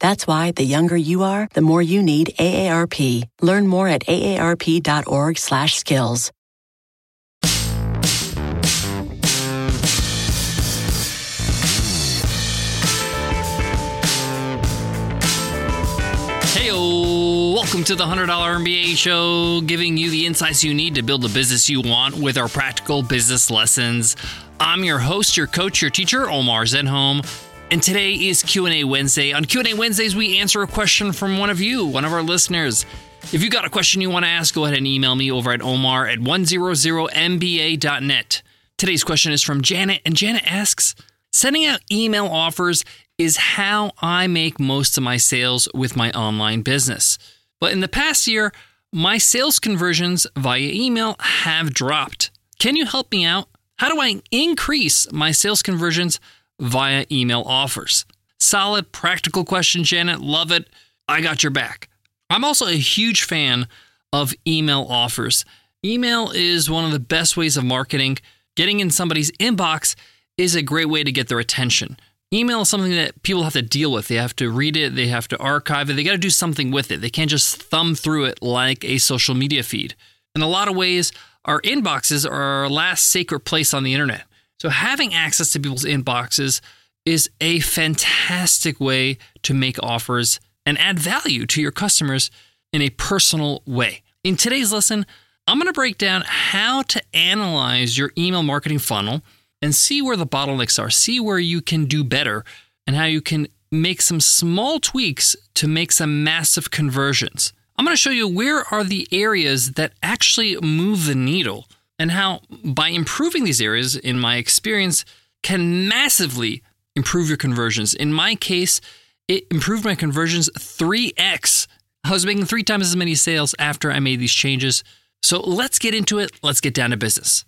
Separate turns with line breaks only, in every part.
That's why the younger you are, the more you need AARP. Learn more at aarp.org/skills.
Hey, welcome to the $100 MBA show, giving you the insights you need to build the business you want with our practical business lessons. I'm your host, your coach, your teacher, Omar Zenhom. And today is Q&A Wednesday. On Q&A Wednesdays, we answer a question from one of you, one of our listeners. If you got a question you want to ask, go ahead and email me over at omar at 100mba.net. Today's question is from Janet, and Janet asks, Sending out email offers is how I make most of my sales with my online business. But in the past year, my sales conversions via email have dropped. Can you help me out? How do I increase my sales conversions via email offers? Solid, practical question, Janet. Love it. I got your back. I'm also a huge fan of email offers. Email is one of the best ways of marketing. Getting in somebody's inbox is a great way to get their attention. Email is something that people have to deal with. They have to read it, they have to archive it, they got to do something with it. They can't just thumb through it like a social media feed. In a lot of ways, our inboxes are our last sacred place on the internet. So having access to people's inboxes is a fantastic way to make offers and add value to your customers in a personal way. In today's lesson, I'm going to break down how to analyze your email marketing funnel and see where the bottlenecks are, see where you can do better, and how you can make some small tweaks to make some massive conversions. I'm going to show you where are the areas that actually move the needle and how by improving these areas in my experience can massively improve your conversions. In my case, it improved my conversions 3x. I was making 3 times as many sales after I made these changes. So let's get into it. Let's get down to business.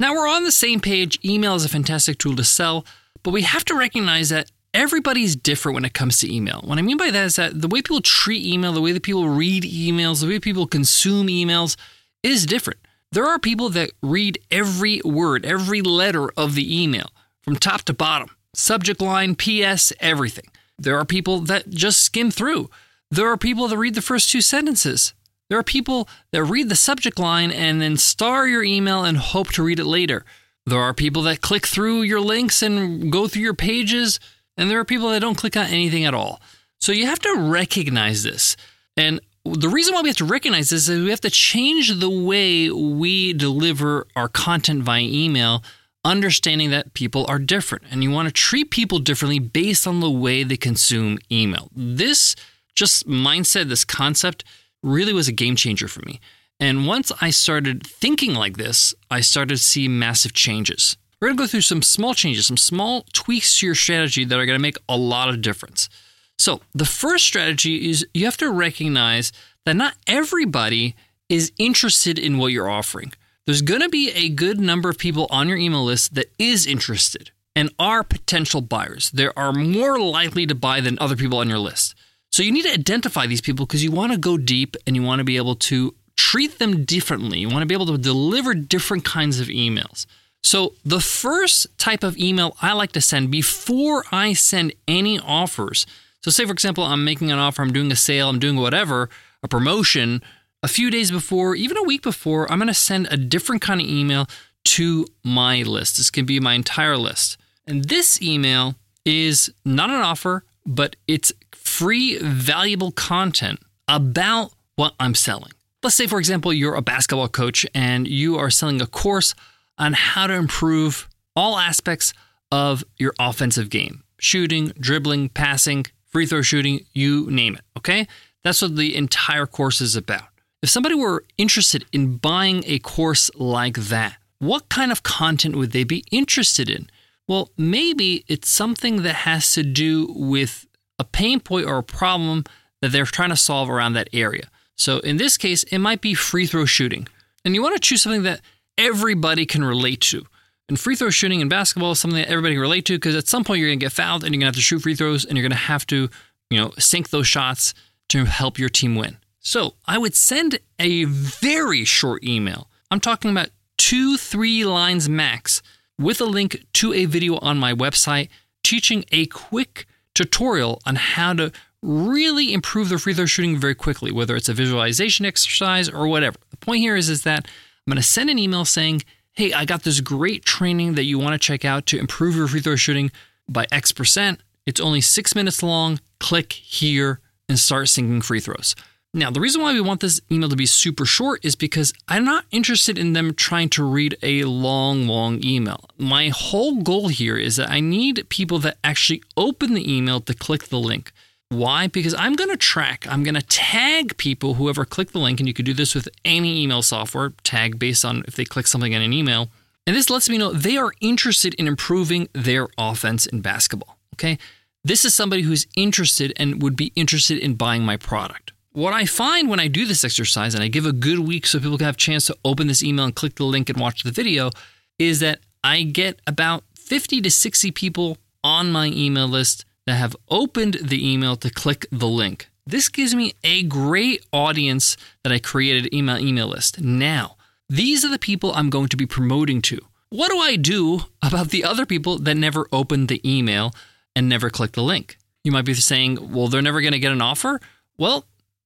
Now we're on the same page. Email is a fantastic tool to sell, but we have to recognize that everybody's different when it comes to email. What I mean by that is that the way people treat email, the way that people read emails, the way people consume emails is different. There are people that read every word, every letter of the email from top to bottom, subject line, PS, everything. There are people that just skim through. There are people that read the first two sentences. There are people that read the subject line and then star your email and hope to read it later. There are people that click through your links and go through your pages, and there are people that don't click on anything at all. So you have to recognize this. And the reason why we have to recognize this is we have to change the way we deliver our content via email, understanding that people are different and you want to treat people differently based on the way they consume email. This just mindset, this concept really was a game changer for me. And once I started thinking like this, I started to see massive changes. We're going to go through some small changes, some small tweaks to your strategy that are going to make a lot of difference. So, the first strategy is you have to recognize that not everybody is interested in what you're offering. There's going to be a good number of people on your email list that is interested and are potential buyers. They are more likely to buy than other people on your list. So you need to identify these people because you want to go deep and you want to be able to treat them differently. You want to be able to deliver different kinds of emails. So, the first type of email I like to send before I send any offers. So, say for example, I'm making an offer, I'm doing a sale, I'm doing whatever, a promotion. A few days before, even a week before, I'm going to send a different kind of email to my list. This can be my entire list. And this email is not an offer, but it's free, valuable content about what I'm selling. Let's say, for example, you're a basketball coach and you are selling a course on how to improve all aspects of your offensive game shooting, dribbling, passing, free throw shooting, you name it. Okay? That's what the entire course is about. If somebody were interested in buying a course like that, what kind of content would they be interested in? Well, maybe it's something that has to do with a pain point or a problem that they're trying to solve around that area. So in this case, it might be free throw shooting. And you want to choose something that everybody can relate to. And free throw shooting in basketball is something that everybody can relate to because at some point you're going to get fouled and you're going to have to shoot free throws and you're going to have to, you know, sink those shots to help your team win. So I would send a very short email. I'm talking about two, three lines max with a link to a video on my website teaching a quick tutorial on how to really improve their free throw shooting very quickly, whether it's a visualization exercise or whatever. The point here is, is that I'm going to send an email saying, hey, I got this great training that you want to check out to improve your free throw shooting by X percent. It's only six minutes long. Click here and start sinking free throws. Now, the reason why we want this email to be super short is because I'm not interested in them trying to read a long, long email. My whole goal here is that I need people that actually open the email to click the link. Why? Because I'm going to track, I'm going to tag people who ever click the link, and you could do this with any email software, tag based on if they click something in an email. And this lets me know they are interested in improving their offense in basketball. Okay. This is somebody who's interested and would be interested in buying my product. What I find when I do this exercise and I give a good week so people can have a chance to open this email and click the link and watch the video is that I get about 50 to 60 people on my email list that have opened the email to click the link. This gives me a great audience that I created email email list. Now, these are the people I'm going to be promoting to. What do I do about the other people that never opened the email and never clicked the link? You might be saying, well, they're never going to get an offer. Well,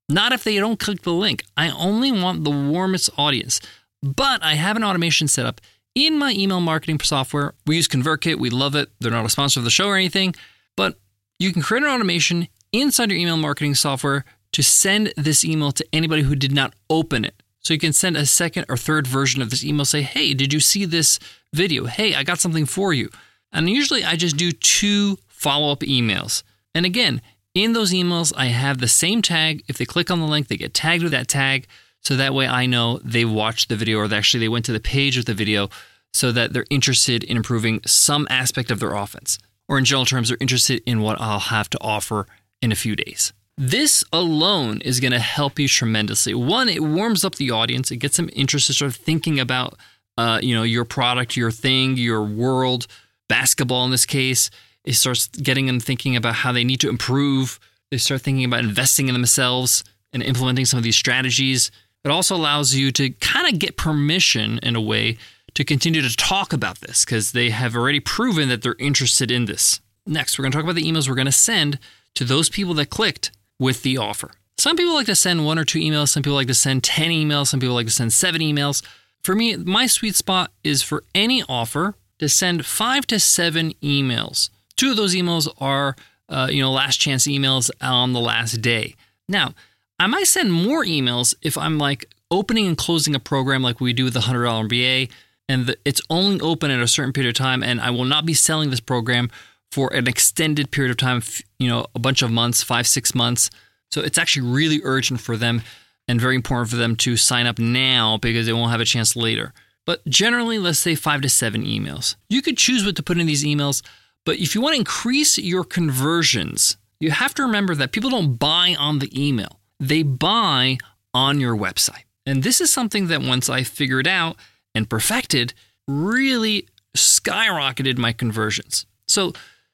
not if they don't click the link. I only want the warmest audience. But I have an automation set up in my email marketing software. We use ConvertKit. We love it. They're not a sponsor of the show or anything, but you can create an automation inside your email marketing software to send this email to anybody who did not open it. So you can send a second or third version of this email, say, hey, did you see this video? Hey, I got something for you. And usually I just do two follow up emails. And again, in those emails, I have the same tag. If they click on the link, they get tagged with that tag. So that way I know they watched the video or actually they went to the page of the video so that they're interested in improving some aspect of their offense or in general terms, are interested in what I'll have to offer in a few days. This alone is going to help you tremendously. One, it warms up the audience. It gets them interested, sort of thinking about, uh, you know, your product, your thing, your world, basketball in this case. It starts getting them thinking about how they need to improve. They start thinking about investing in themselves and implementing some of these strategies. It also allows you to kind of get permission in a way to continue to talk about this because they have already proven that they're interested in this. Next, we're going to talk about the emails we're going to send to those people that clicked with the offer. Some people like to send one or two emails, some people like to send 10 emails, some people like to send seven emails. For me, my sweet spot is for any offer to send five to seven emails. Two of those emails are, uh, you know, last chance emails on the last day. Now, I might send more emails if I'm like opening and closing a program like we do with the $100 MBA and the, it's only open at a certain period of time and I will not be selling this program for an extended period of time, you know, a bunch of months, 5 6 months. So it's actually really urgent for them and very important for them to sign up now because they won't have a chance later. But generally, let's say 5 to 7 emails. You could choose what to put in these emails, but if you want to increase your conversions, you have to remember that people don't buy on the email. They buy on your website. And this is something that once I figured out and perfected really skyrocketed my conversions. So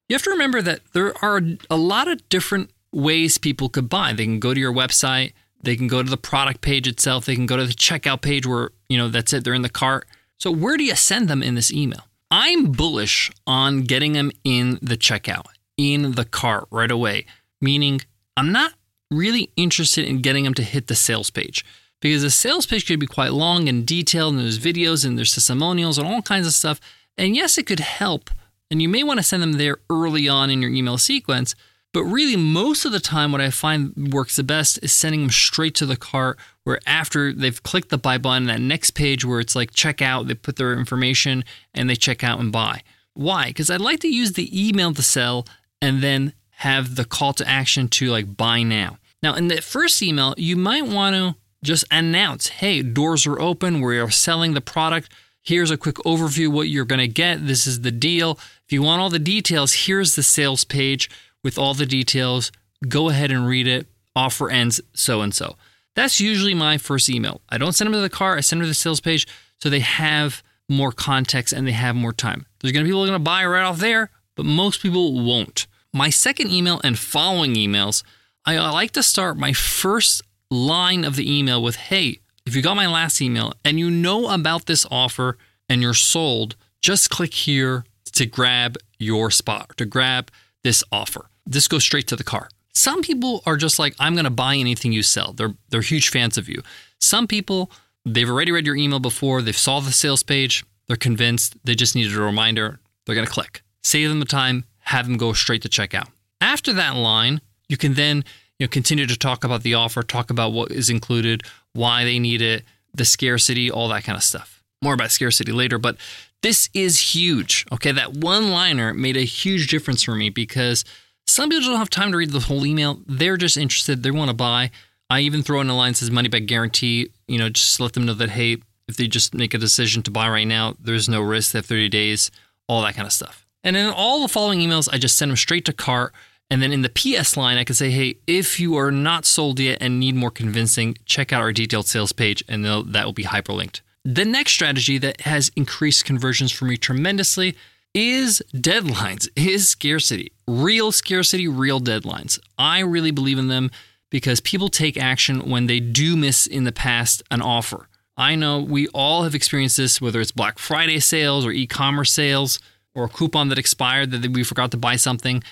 you have to remember that there are a lot of different ways people could buy. They can go to your website, they can go to the product page itself, they can go to the checkout page where, you know, that's it, they're in the cart. So where do you send them in this email? I'm bullish on getting them in the checkout, in the cart right away, meaning I'm not really interested in getting them to hit the sales page because the sales page could be quite long and detailed, and there's videos and there's testimonials and all kinds of stuff. And yes, it could help, and you may want to send them there early on in your email sequence. But really, most of the time, what I find works the best is sending them straight to the cart. Where after they've clicked the buy button, that next page where it's like check out, they put their information and they check out and buy. Why? Because I'd like to use the email to sell and then have the call to action to like buy now. Now, in the first email, you might want to just announce, hey, doors are open. We are selling the product. Here's a quick overview what you're going to get. This is the deal. If you want all the details, here's the sales page with all the details. Go ahead and read it. Offer ends so and so. That's usually my first email. I don't send them to the car, I send them to the sales page so they have more context and they have more time. There's going to be people going to buy right off there, but most people won't. My second email and following emails, I like to start my first line of the email with Hey, if you got my last email and you know about this offer and you're sold, just click here to grab your spot, to grab this offer. This goes straight to the car. Some people are just like, I'm going to buy anything you sell. They're, they're huge fans of you. Some people, they've already read your email before, they've saw the sales page, they're convinced, they just needed a reminder, they're going to click. Save them the time, have them go straight to checkout. After that line, you can then you know, continue to talk about the offer, talk about what is included, why they need it, the scarcity, all that kind of stuff. More about scarcity later, but this is huge. Okay, that one liner made a huge difference for me because some people don't have time to read the whole email. They're just interested, they want to buy. I even throw in a line that says money back guarantee, you know, just let them know that, hey, if they just make a decision to buy right now, there's no risk. They have 30 days, all that kind of stuff. And in all the following emails, I just send them straight to cart and then in the PS line, I can say, hey, if you are not sold yet and need more convincing, check out our detailed sales page and that will be hyperlinked. The next strategy that has increased conversions for me tremendously is deadlines, is scarcity. Real scarcity, real deadlines. I really believe in them because people take action when they do miss in the past an offer. I know we all have experienced this, whether it's Black Friday sales or e commerce sales or a coupon that expired that we forgot to buy something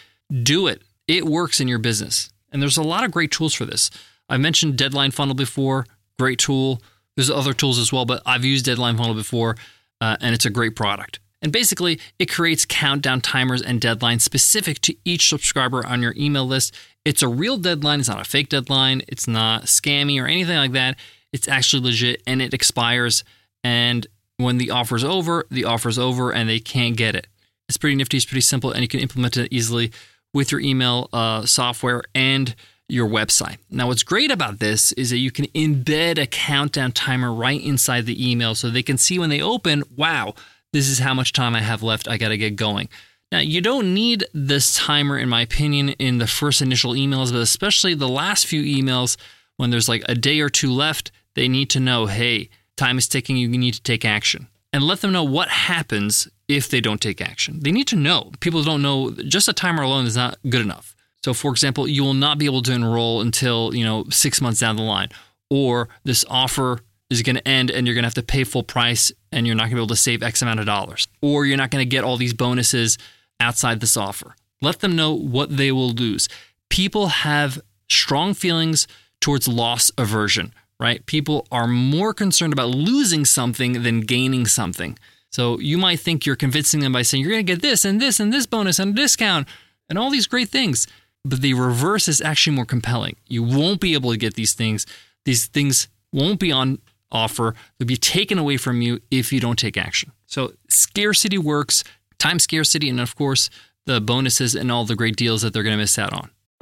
do it. It works in your business. And there's a lot of great tools for this. I mentioned Deadline Funnel before, great tool. There's other tools as well, but I've used Deadline Funnel before, uh, and it's a great product. And basically, it creates countdown timers and deadlines specific to each subscriber on your email list. It's a real deadline, it's not a fake deadline, it's not scammy or anything like that. It's actually legit and it expires. And when the offer's over, the offer's over and they can't get it. It's pretty nifty, it's pretty simple, and you can implement it easily with your email uh, software and your website. Now, what's great about this is that you can embed a countdown timer right inside the email so they can see when they open, wow, this is how much time I have left. I got to get going. Now, you don't need this timer, in my opinion, in the first initial emails, but especially the last few emails when there's like a day or two left, they need to know hey, time is ticking, you need to take action. And let them know what happens if they don't take action. They need to know. People don't know, just a timer alone is not good enough. So, for example, you will not be able to enroll until, you know, six months down the line, or this offer is going to end and you're going to have to pay full price and you're not going to be able to save X amount of dollars, or you're not going to get all these bonuses outside this offer. Let them know what they will lose. People have strong feelings towards loss aversion, right? People are more concerned about losing something than gaining something. So you might think you're convincing them by saying you're going to get this and this and this bonus and a discount and all these great things. But the reverse is actually more compelling. You won't be able to get these things. These things won't be on offer. They'll be taken away from you if you don't take action. So scarcity works, time scarcity, and of course, the bonuses and all the great deals that they're going to miss out on.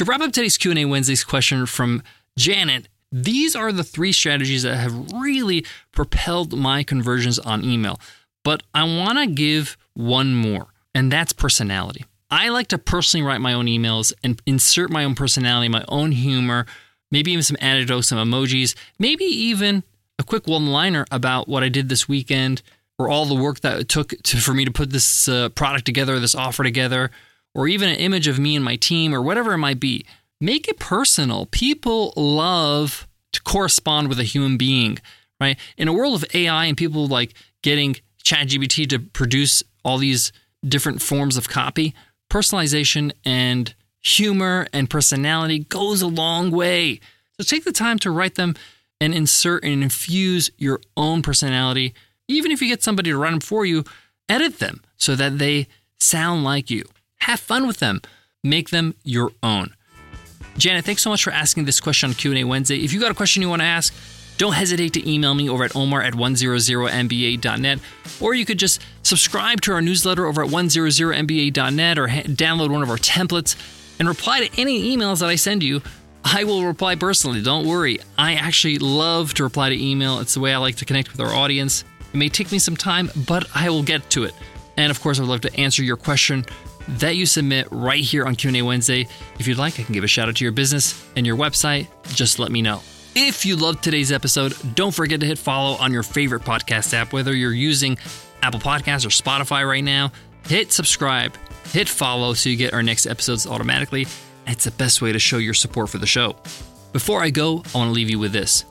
To wrap up today's Q&A Wednesday's question from Janet, these are the three strategies that have really propelled my conversions on email. But I want to give one more, and that's personality. I like to personally write my own emails and insert my own personality, my own humor, maybe even some anecdotes, some emojis, maybe even a quick one liner about what I did this weekend or all the work that it took to, for me to put this uh, product together, this offer together, or even an image of me and my team or whatever it might be. Make it personal. People love to correspond with a human being, right? In a world of AI and people like getting ChatGPT to produce all these different forms of copy, personalization and humor and personality goes a long way. So take the time to write them and insert and infuse your own personality. Even if you get somebody to write them for you, edit them so that they sound like you. Have fun with them. Make them your own. Janet, thanks so much for asking this question on Q&A Wednesday. If you got a question you want to ask, don't hesitate to email me over at omar at 100mba.net, or you could just subscribe to our newsletter over at 100mba.net or ha- download one of our templates and reply to any emails that I send you. I will reply personally. Don't worry. I actually love to reply to email. It's the way I like to connect with our audience. It may take me some time, but I will get to it. And of course, I would love to answer your question that you submit right here on Q&A Wednesday. If you'd like, I can give a shout out to your business and your website. Just let me know. If you loved today's episode, don't forget to hit follow on your favorite podcast app, whether you're using Apple Podcasts or Spotify right now. Hit subscribe, hit follow so you get our next episodes automatically. It's the best way to show your support for the show. Before I go, I want to leave you with this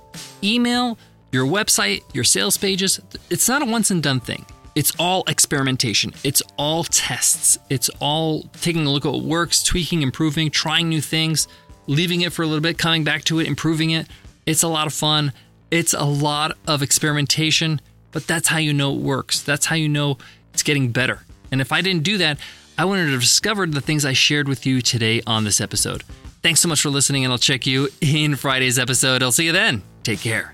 email, your website, your sales pages. It's not a once and done thing. It's all experimentation. It's all tests. It's all taking a look at what works, tweaking, improving, trying new things, leaving it for a little bit, coming back to it, improving it. It's a lot of fun. It's a lot of experimentation, but that's how you know it works. That's how you know it's getting better. And if I didn't do that, I wouldn't have discovered the things I shared with you today on this episode. Thanks so much for listening, and I'll check you in Friday's episode. I'll see you then. Take care.